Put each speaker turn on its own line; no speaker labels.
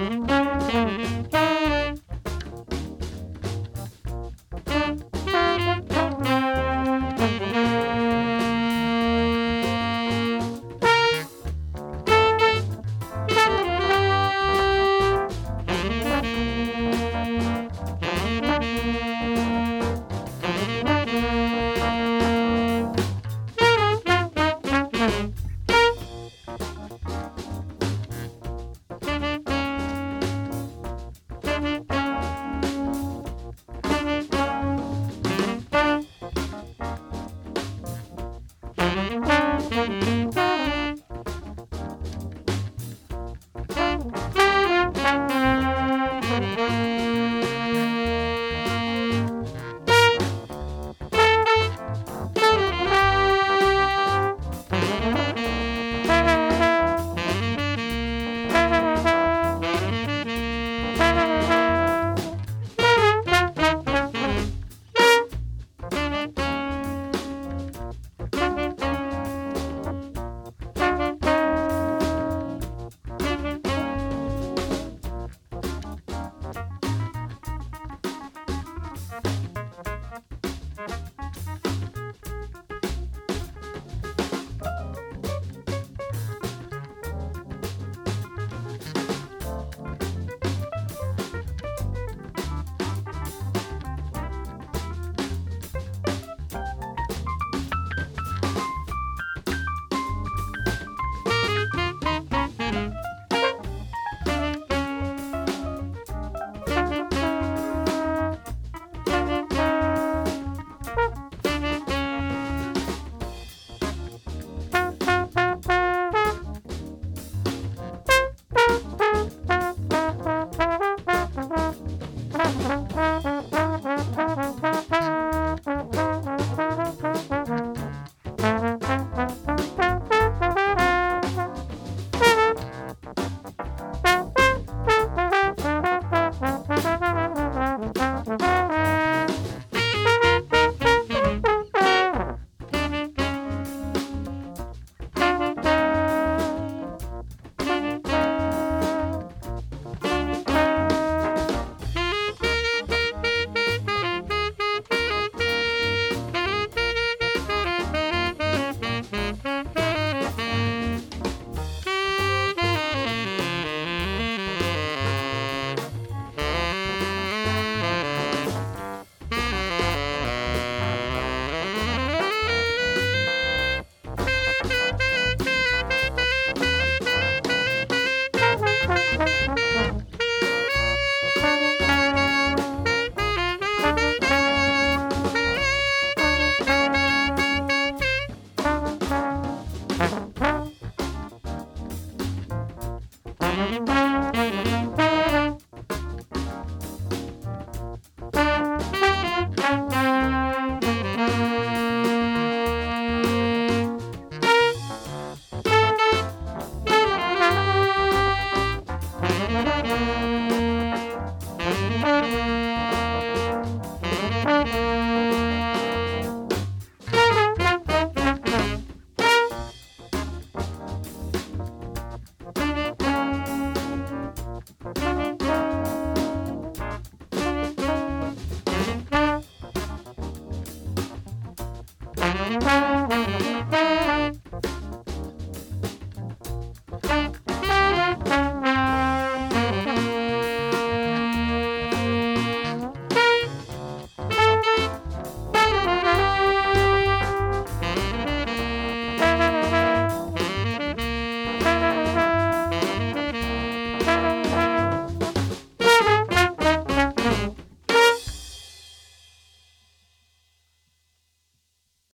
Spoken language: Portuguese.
Música hum. Música Thank Bye.